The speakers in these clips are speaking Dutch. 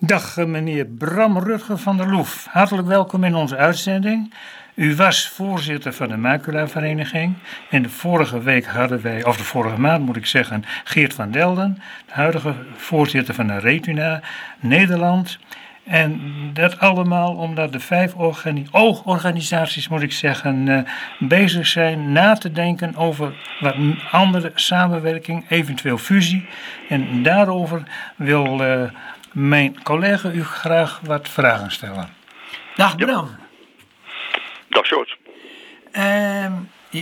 Dag eh, meneer Bram Rutger van der Loef. Hartelijk welkom in onze uitzending. U was voorzitter van de Macula-vereniging. En de vorige week hadden wij, of de vorige maand moet ik zeggen, Geert van Delden, de huidige voorzitter van de Retina Nederland. En dat allemaal omdat de vijf oogorganisaties, moet ik zeggen, eh, bezig zijn na te denken over wat andere samenwerking, eventueel fusie. En daarover wil uh, mijn collega u graag wat vragen stellen. Dag Bram. Dag George. Uh,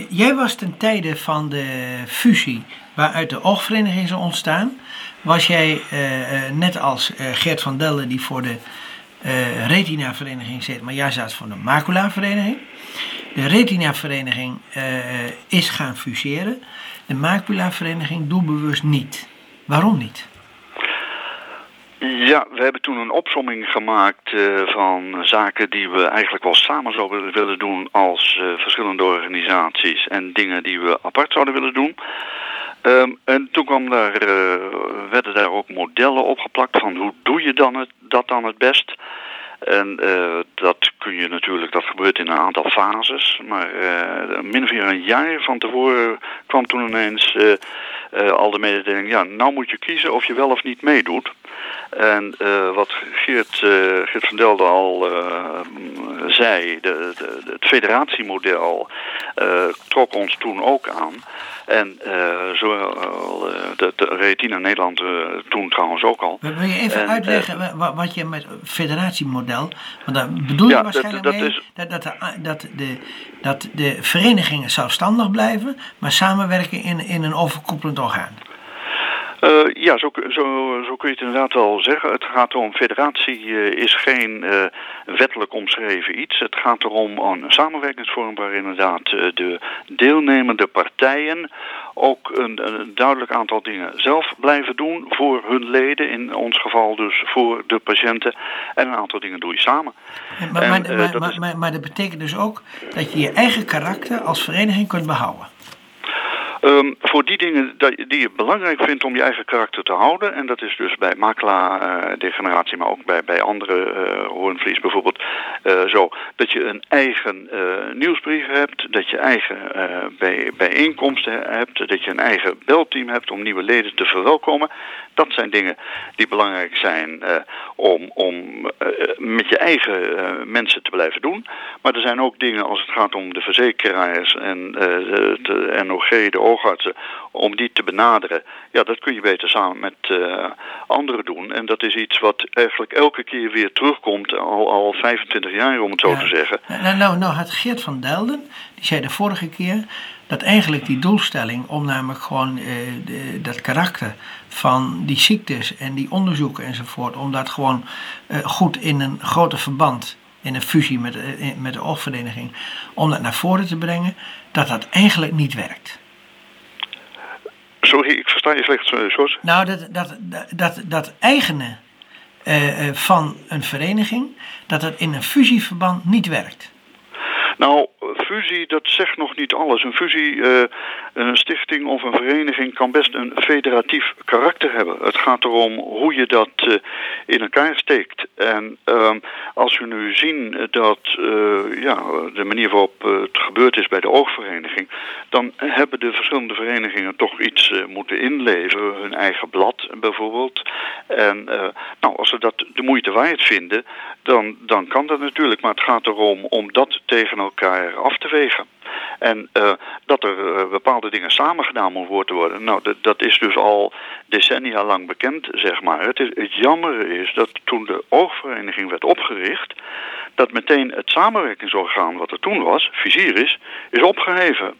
jij was ten tijde van de fusie waaruit de oogvereniging is ontstaan, was jij uh, net als uh, Gert van Delden die voor de uh, retina-vereniging zit, maar jij zat voor de macula-vereniging. De retina-vereniging is gaan fuseren. De macula-vereniging doelbewust niet. Waarom niet? Ja, we hebben toen een opsomming gemaakt uh, van zaken die we eigenlijk wel samen zouden willen doen als uh, verschillende organisaties en dingen die we apart zouden willen doen. Um, en toen kwam daar, uh, werden daar ook modellen opgeplakt van hoe doe je dan het, dat dan het best. En dat kun je natuurlijk, dat gebeurt in een aantal fases. Maar min of meer een jaar van tevoren kwam toen ineens al de mededeling, ja, nou moet je kiezen of je wel of niet meedoet. En uh, wat Geert, uh, Geert van Delden al uh, zei, de, de, het federatiemodel trok ons toen ook aan. En zowel de, de Retina Nederland toen trouwens ook al. Wil je even en, uitleggen wat je met federatiemodel, want daar bedoel je ja, waarschijnlijk dat, dat mee is, dat, dat, de, dat, de, dat de verenigingen zelfstandig blijven, maar samenwerken in, in een overkoepelend orgaan. Uh, ja, zo, zo, zo, kun je het inderdaad wel zeggen. Het gaat om, federatie uh, is geen uh, wettelijk omschreven iets. Het gaat erom een samenwerkingsvorm waar inderdaad de deelnemende partijen ook een, een, duidelijk aantal dingen zelf blijven doen voor hun leden. In ons geval dus voor de patiënten. En een aantal dingen doe je samen. Maar, en, maar, maar, dat, is... maar dat betekent dus ook dat je je eigen karakter als vereniging kunt behouden. Um, voor die dingen die je belangrijk vindt om je eigen karakter te houden, en dat is dus bij makela-degeneratie, uh, maar ook bij, bij andere uh, hoornvlies bijvoorbeeld uh, zo, dat je een eigen nieuwsbrief hebt, dat je eigen bij, bijeenkomsten hebt, dat je een eigen belteam hebt om nieuwe leden te verwelkomen. Dat zijn dingen die belangrijk zijn om, om met je eigen mensen te blijven doen. Maar er zijn ook dingen als het gaat om de verzekeraars en de NOG, de oogartsen, om die te benaderen. Ja, dat kun je beter samen met uh, anderen doen. En dat is iets wat eigenlijk elke keer weer terugkomt, al, al 25 jaar om het zo ja. te zeggen. Nou, nou, nou had Geert van Delden, die zei de vorige keer dat eigenlijk die doelstelling om namelijk gewoon uh, de, dat karakter van die ziektes en die onderzoeken enzovoort, om dat gewoon uh, goed in een groter verband, in een fusie met, met de oogvereniging, om dat naar voren te brengen, dat dat eigenlijk niet werkt. Sorry, ik versta je slecht, George. Nou, dat, dat, dat, dat eigene uh, van een vereniging, dat dat in een fusieverband niet werkt. Nou, fusie, dat zegt nog niet alles. Een fusie, uh, een stichting of een vereniging kan best een federatief karakter hebben. Het gaat erom hoe je dat uh, in elkaar steekt. En uh, als we nu zien dat ja, de manier waarop het gebeurd is bij de oogvereniging, dan hebben de verschillende verenigingen toch iets moeten inleveren. Hun eigen blad bijvoorbeeld. En nou, als ze dat de moeite waard vinden, dan, dan kan dat natuurlijk. Maar het gaat erom om dat tegen elkaar af te wegen. En uh, dat er uh, bepaalde dingen samen gedaan moeten worden, nou, dat, is dus al decennia lang bekend, zeg maar. Het, is, het jammer is dat toen de oogvereniging werd opgericht, dat meteen het samenwerkingsorgaan wat er toen was, Visiris, is opgeheven.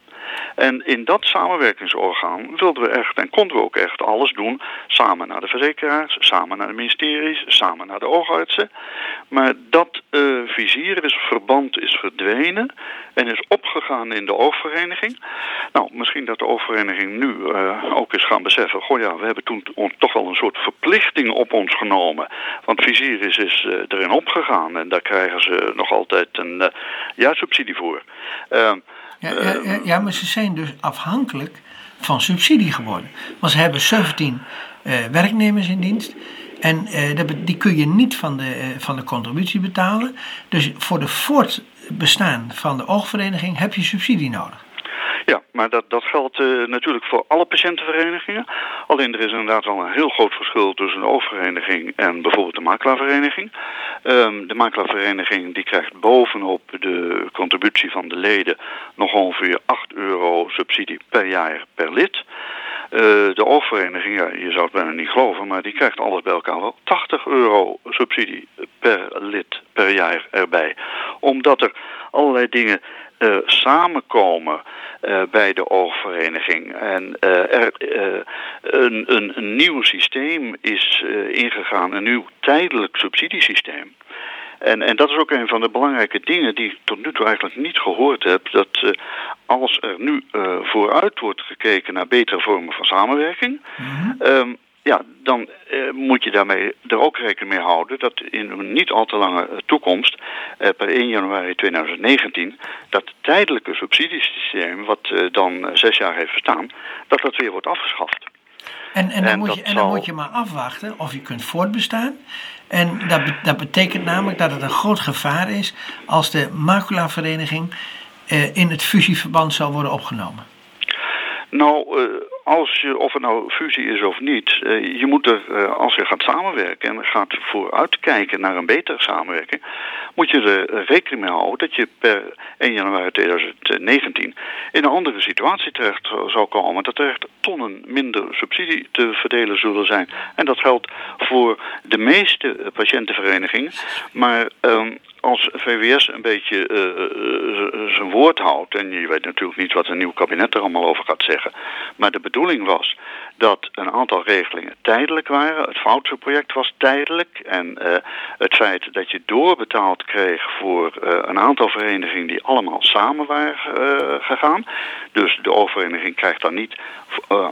En in dat samenwerkingsorgaan wilden we echt en konden we ook echt alles doen. Samen naar de verzekeraars, samen naar de ministeries, samen naar de oogartsen. Maar dat uh, vizier is verband is verdwenen en is opgegaan in de oogvereniging. Nou, misschien dat de oogvereniging nu uh, ook eens gaan beseffen... goh ja, we hebben toen toch wel een soort verplichting op ons genomen. Want Viziris is uh, erin opgegaan en daar krijgen ze nog altijd een uh, ja, subsidie voor. Ja, ja, ja, maar ze zijn dus afhankelijk van subsidie geworden. Want ze hebben 17 uh, werknemers in dienst. En die kun je niet van de, van de contributie betalen. Dus voor de voortbestaan van de oogvereniging heb je subsidie nodig. Ja, maar dat, dat geldt uh, natuurlijk voor alle patiëntenverenigingen. Alleen er is inderdaad wel een heel groot verschil tussen de oogvereniging en bijvoorbeeld de makelaarvereniging. Um, de makelaarvereniging die krijgt bovenop de contributie van de leden nog ongeveer 8 euro subsidie per jaar per lid. Uh, de oogvereniging, ja, je zou het bijna niet geloven, maar die krijgt alles bij elkaar wel 80 euro subsidie per lid per jaar erbij. Omdat er allerlei dingen uh, samenkomen uh, bij de oogvereniging. En uh, er een, een, een, nieuw systeem is ingegaan, een nieuw tijdelijk subsidiesysteem. En, en dat is ook een van de belangrijke dingen die ik tot nu toe eigenlijk niet gehoord heb. Dat als er nu vooruit wordt gekeken naar betere vormen van samenwerking. Mm -hmm ja, dan uh, moet je daarmee er ook rekening mee houden dat in een niet al te lange eh, toekomst, uh, per 1 januari 2019, dat tijdelijke subsidiesysteem, wat dan zes jaar heeft bestaan, dat dat weer wordt afgeschaft. En, en, dan, en moet, je, en dan moet je maar afwachten of je kunt voortbestaan. En dat, dat betekent namelijk dat het een groot gevaar is als de maculavereniging in het fusieverband zou worden opgenomen. Nou, als je, of het nou fusie is of niet, eh, je moet er, eh, als je gaat samenwerken en gaat vooruitkijken naar een betere samenwerking, moet je er rekening mee houden dat je per 1 januari 2019 in een andere situatie terecht zou komen. Dat er echt tonnen minder subsidie te verdelen zullen zijn. En dat geldt voor de meeste patiëntenverenigingen. Maar ehm, als VWS een beetje uh, zijn woord houdt, en je weet natuurlijk niet wat een nieuw kabinet er allemaal over gaat zeggen, maar de bedoeling was dat een aantal regelingen tijdelijk waren. Het voucherproject was tijdelijk en het feit dat je doorbetaald kreeg voor een aantal verenigingen die allemaal samen waren gegaan. Dus de oververeniging krijgt dan niet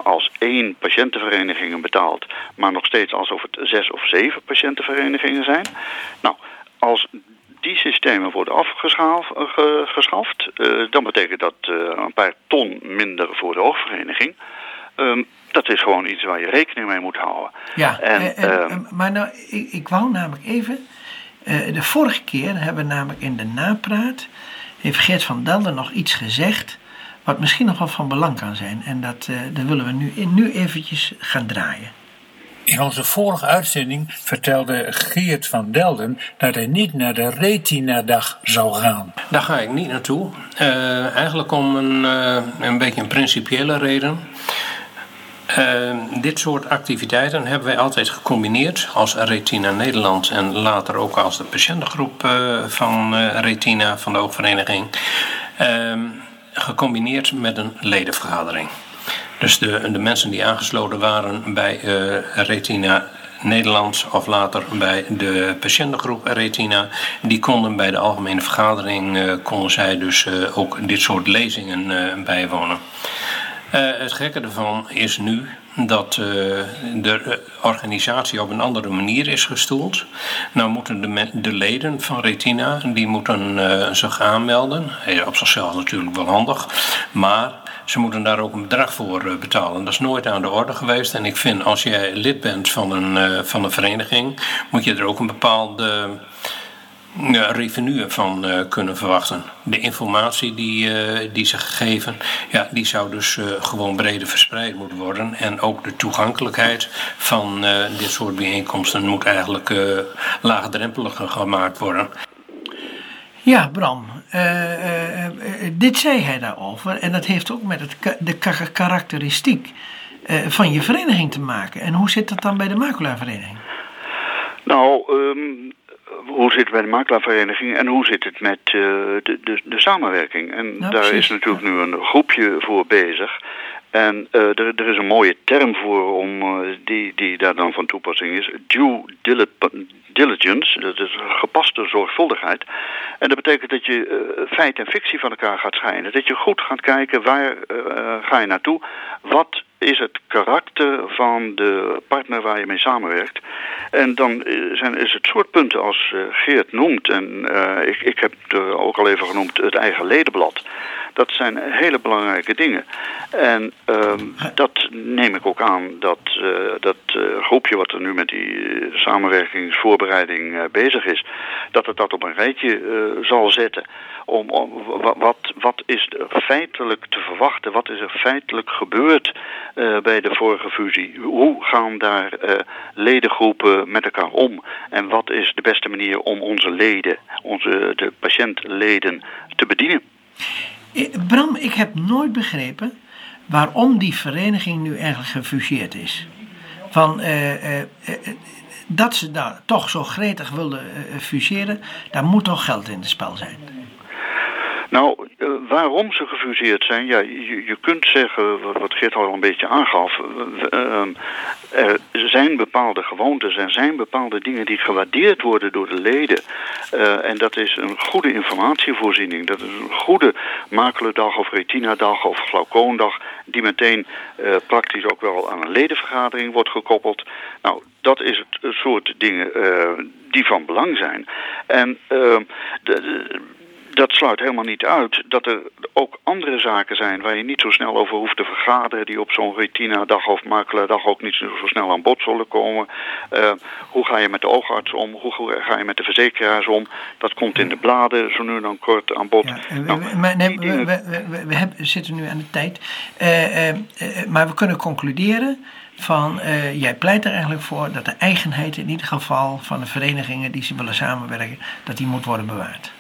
als één patiëntenvereniging betaald, maar nog steeds alsof het zes of zeven patiëntenverenigingen zijn. Nou, als die systemen worden afgeschaft, uh, dan betekent dat uh, een paar ton minder voor de oogvereniging. Um, dat is gewoon iets waar je rekening mee moet houden. Ja, en, uh, maar nou, ik, ik wou namelijk even. de vorige keer hebben we namelijk in de napraat. heeft Geert van Delden nog iets gezegd. wat misschien nog wel van belang kan zijn. En dat, dat willen we nu, nu eventjes gaan draaien. In onze vorige uitzending vertelde Geert van Delden dat hij niet naar de Retina-dag zou gaan. Daar ga ik niet naartoe. Uh, eigenlijk om een, uh, een beetje een principiële reden. Uh, dit soort activiteiten hebben wij altijd gecombineerd als Retina Nederland en later ook als de patiëntengroep van Retina van de oogvereniging. Gecombineerd met een ledenvergadering. Dus de, de mensen die aangesloten waren bij uh, Retina Nederland of later bij de patiëntengroep Retina, die konden bij de algemene vergadering uh, konden zij dus uh, ook dit soort lezingen bijwonen. Het gekke ervan is nu dat de organisatie op een andere manier is gestoeld. Nou moeten de, de leden van Retina, die moeten zich aanmelden. op zichzelf natuurlijk wel handig, maar ze moeten daar ook een bedrag voor eh, betalen. Dat is nooit aan de orde geweest. En ik vind als jij lid bent van een, eh, van een vereniging, moet je er ook een bepaalde uh, revenue van uh, kunnen verwachten. De informatie die, uh, die ze geven, ja, die zou dus gewoon breder verspreid moeten worden. En ook de toegankelijkheid van dit soort bijeenkomsten moet eigenlijk laagdrempeliger gemaakt worden. Ja, Bram, uh, dit zei hij daarover. En dat heeft ook met het, de karakteristiek van je vereniging te maken. En hoe zit dat dan bij de makelaarvereniging? Nou, um, hoe zit het bij de makelaarvereniging en hoe zit het met de, de, de, samenwerking? En nou, daar is natuurlijk nu een groepje voor bezig. En uh, er, er, is een mooie term voor om, uh, die, die daar dan van toepassing is. Due diligence, dat is gepaste zorgvuldigheid. En dat betekent dat je uh, feit en fictie van elkaar gaat scheiden. Dat je goed gaat kijken waar ga je naartoe. Wat is het karakter van de partner waar je mee samenwerkt. En dan zijn, is het soort punten als Geert noemt. En ik, ik heb ook al even genoemd het eigen ledenblad. Dat zijn hele belangrijke dingen. En ehm, dat neem ik ook aan dat dat groepje wat er nu met die samenwerkingsvoorbereiding bezig is, dat het dat op een rijtje zal zetten. Om, om, wat, wat is er feitelijk te verwachten? Wat is er feitelijk gebeurd bij de vorige fusie? Hoe gaan daar ledengroepen met elkaar om? En wat is de beste manier om onze leden, onze de patiëntleden, te bedienen? Eh, Bram, ik heb nooit begrepen waarom die vereniging nu eigenlijk gefuseerd is. Van, uh, uh, dat ze daar toch zo gretig wilden fuseren, daar moet toch geld in het spel zijn. Nou, uh, waarom ze gefuseerd zijn, ja, je, je kunt zeggen, wat Geert al een beetje aangaf, uh, er zijn bepaalde gewoontes, er zijn bepaalde dingen die gewaardeerd worden door de leden. Uh, en dat is een goede informatievoorziening, dat is een goede makelendag of retinadag of glaucoondag, die meteen praktisch ook wel aan een ledenvergadering wordt gekoppeld. Nou, dat is het soort dingen die van belang zijn. En de, de dat sluit helemaal niet uit dat er ook andere zaken zijn waar je niet zo snel over hoeft te vergaderen, die op zo'n retina-dag of makelaardag ook niet zo snel aan bod zullen komen. Uh, hoe ga je met de oogarts om? Hoe ga je met de verzekeraars om? Dat komt in de bladen zo nu dan kort aan bod. Ja, nou, maar, nee, we, we, we, we hebben, zitten nu aan de tijd, uh, uh, maar we kunnen concluderen van uh, jij pleit er eigenlijk voor dat de eigenheid in ieder geval van de verenigingen die ze willen samenwerken, dat die moet worden bewaard.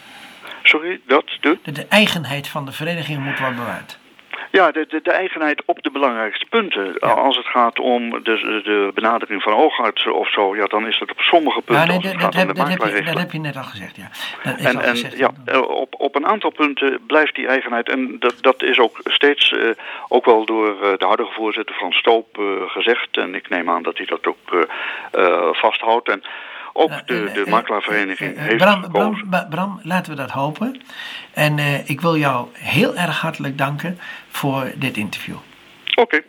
Sorry, dat de? De, eigenheid van de vereniging moet worden bewaard. Ja, de, de, de, eigenheid op de belangrijkste punten. Als het gaat om de, de benadering van oogartsen of zo, ja, dan is dat op sommige punten. Ja, nee, dat, heb, dat, heb je, dat heb je net al gezegd, ja. en, en ja, eh, op, op een aantal punten blijft die eigenheid, en dat, dat is ook steeds, uh, ook wel door uh, de huidige voorzitter van Stoop uh, gezegd, en ik neem aan dat hij dat ook vasthoudt. En ook de, de eh, makelaarvereniging heeft Bram, Bram, Bram, laten we dat hopen. En ik wil jou heel erg hartelijk danken voor dit interview. Oké.